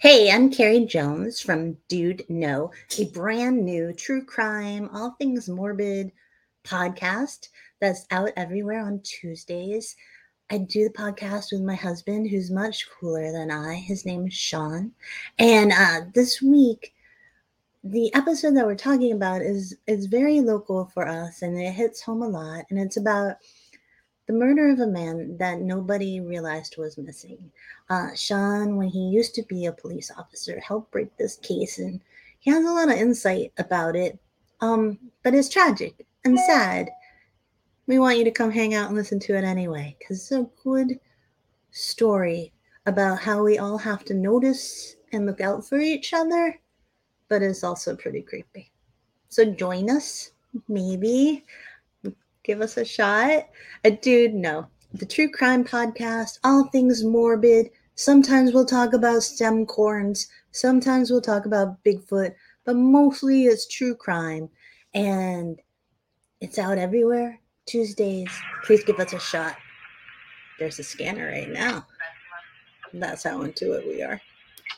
Hey, I'm Carrie Jones from Dude No, a brand new true crime, all things morbid podcast that's out everywhere on Tuesdays. I do the podcast with my husband, who's much cooler than I. His name is Shaun. And uh, this week, the episode that we're talking about is is very local for us, and it hits home a lot. And it's about the murder of a man that nobody realized was missing. Uh, Shaun, when he used to be a police officer, helped break this case, and he has a lot of insight about it. Um, but it's tragic and sad. We want you to come hang out and listen to it anyway, because it's a good story about how we all have to notice and look out for each other, but it's also pretty creepy. So join us, maybe give us a shot. A dude, no. The True Crime Podcast, all things morbid. Sometimes we'll talk about stem corns. Sometimes we'll talk about Bigfoot, but mostly it's true crime. And it's out everywhere. Tuesdays. Please give us a shot. There's a scanner right now. That's how into it we are.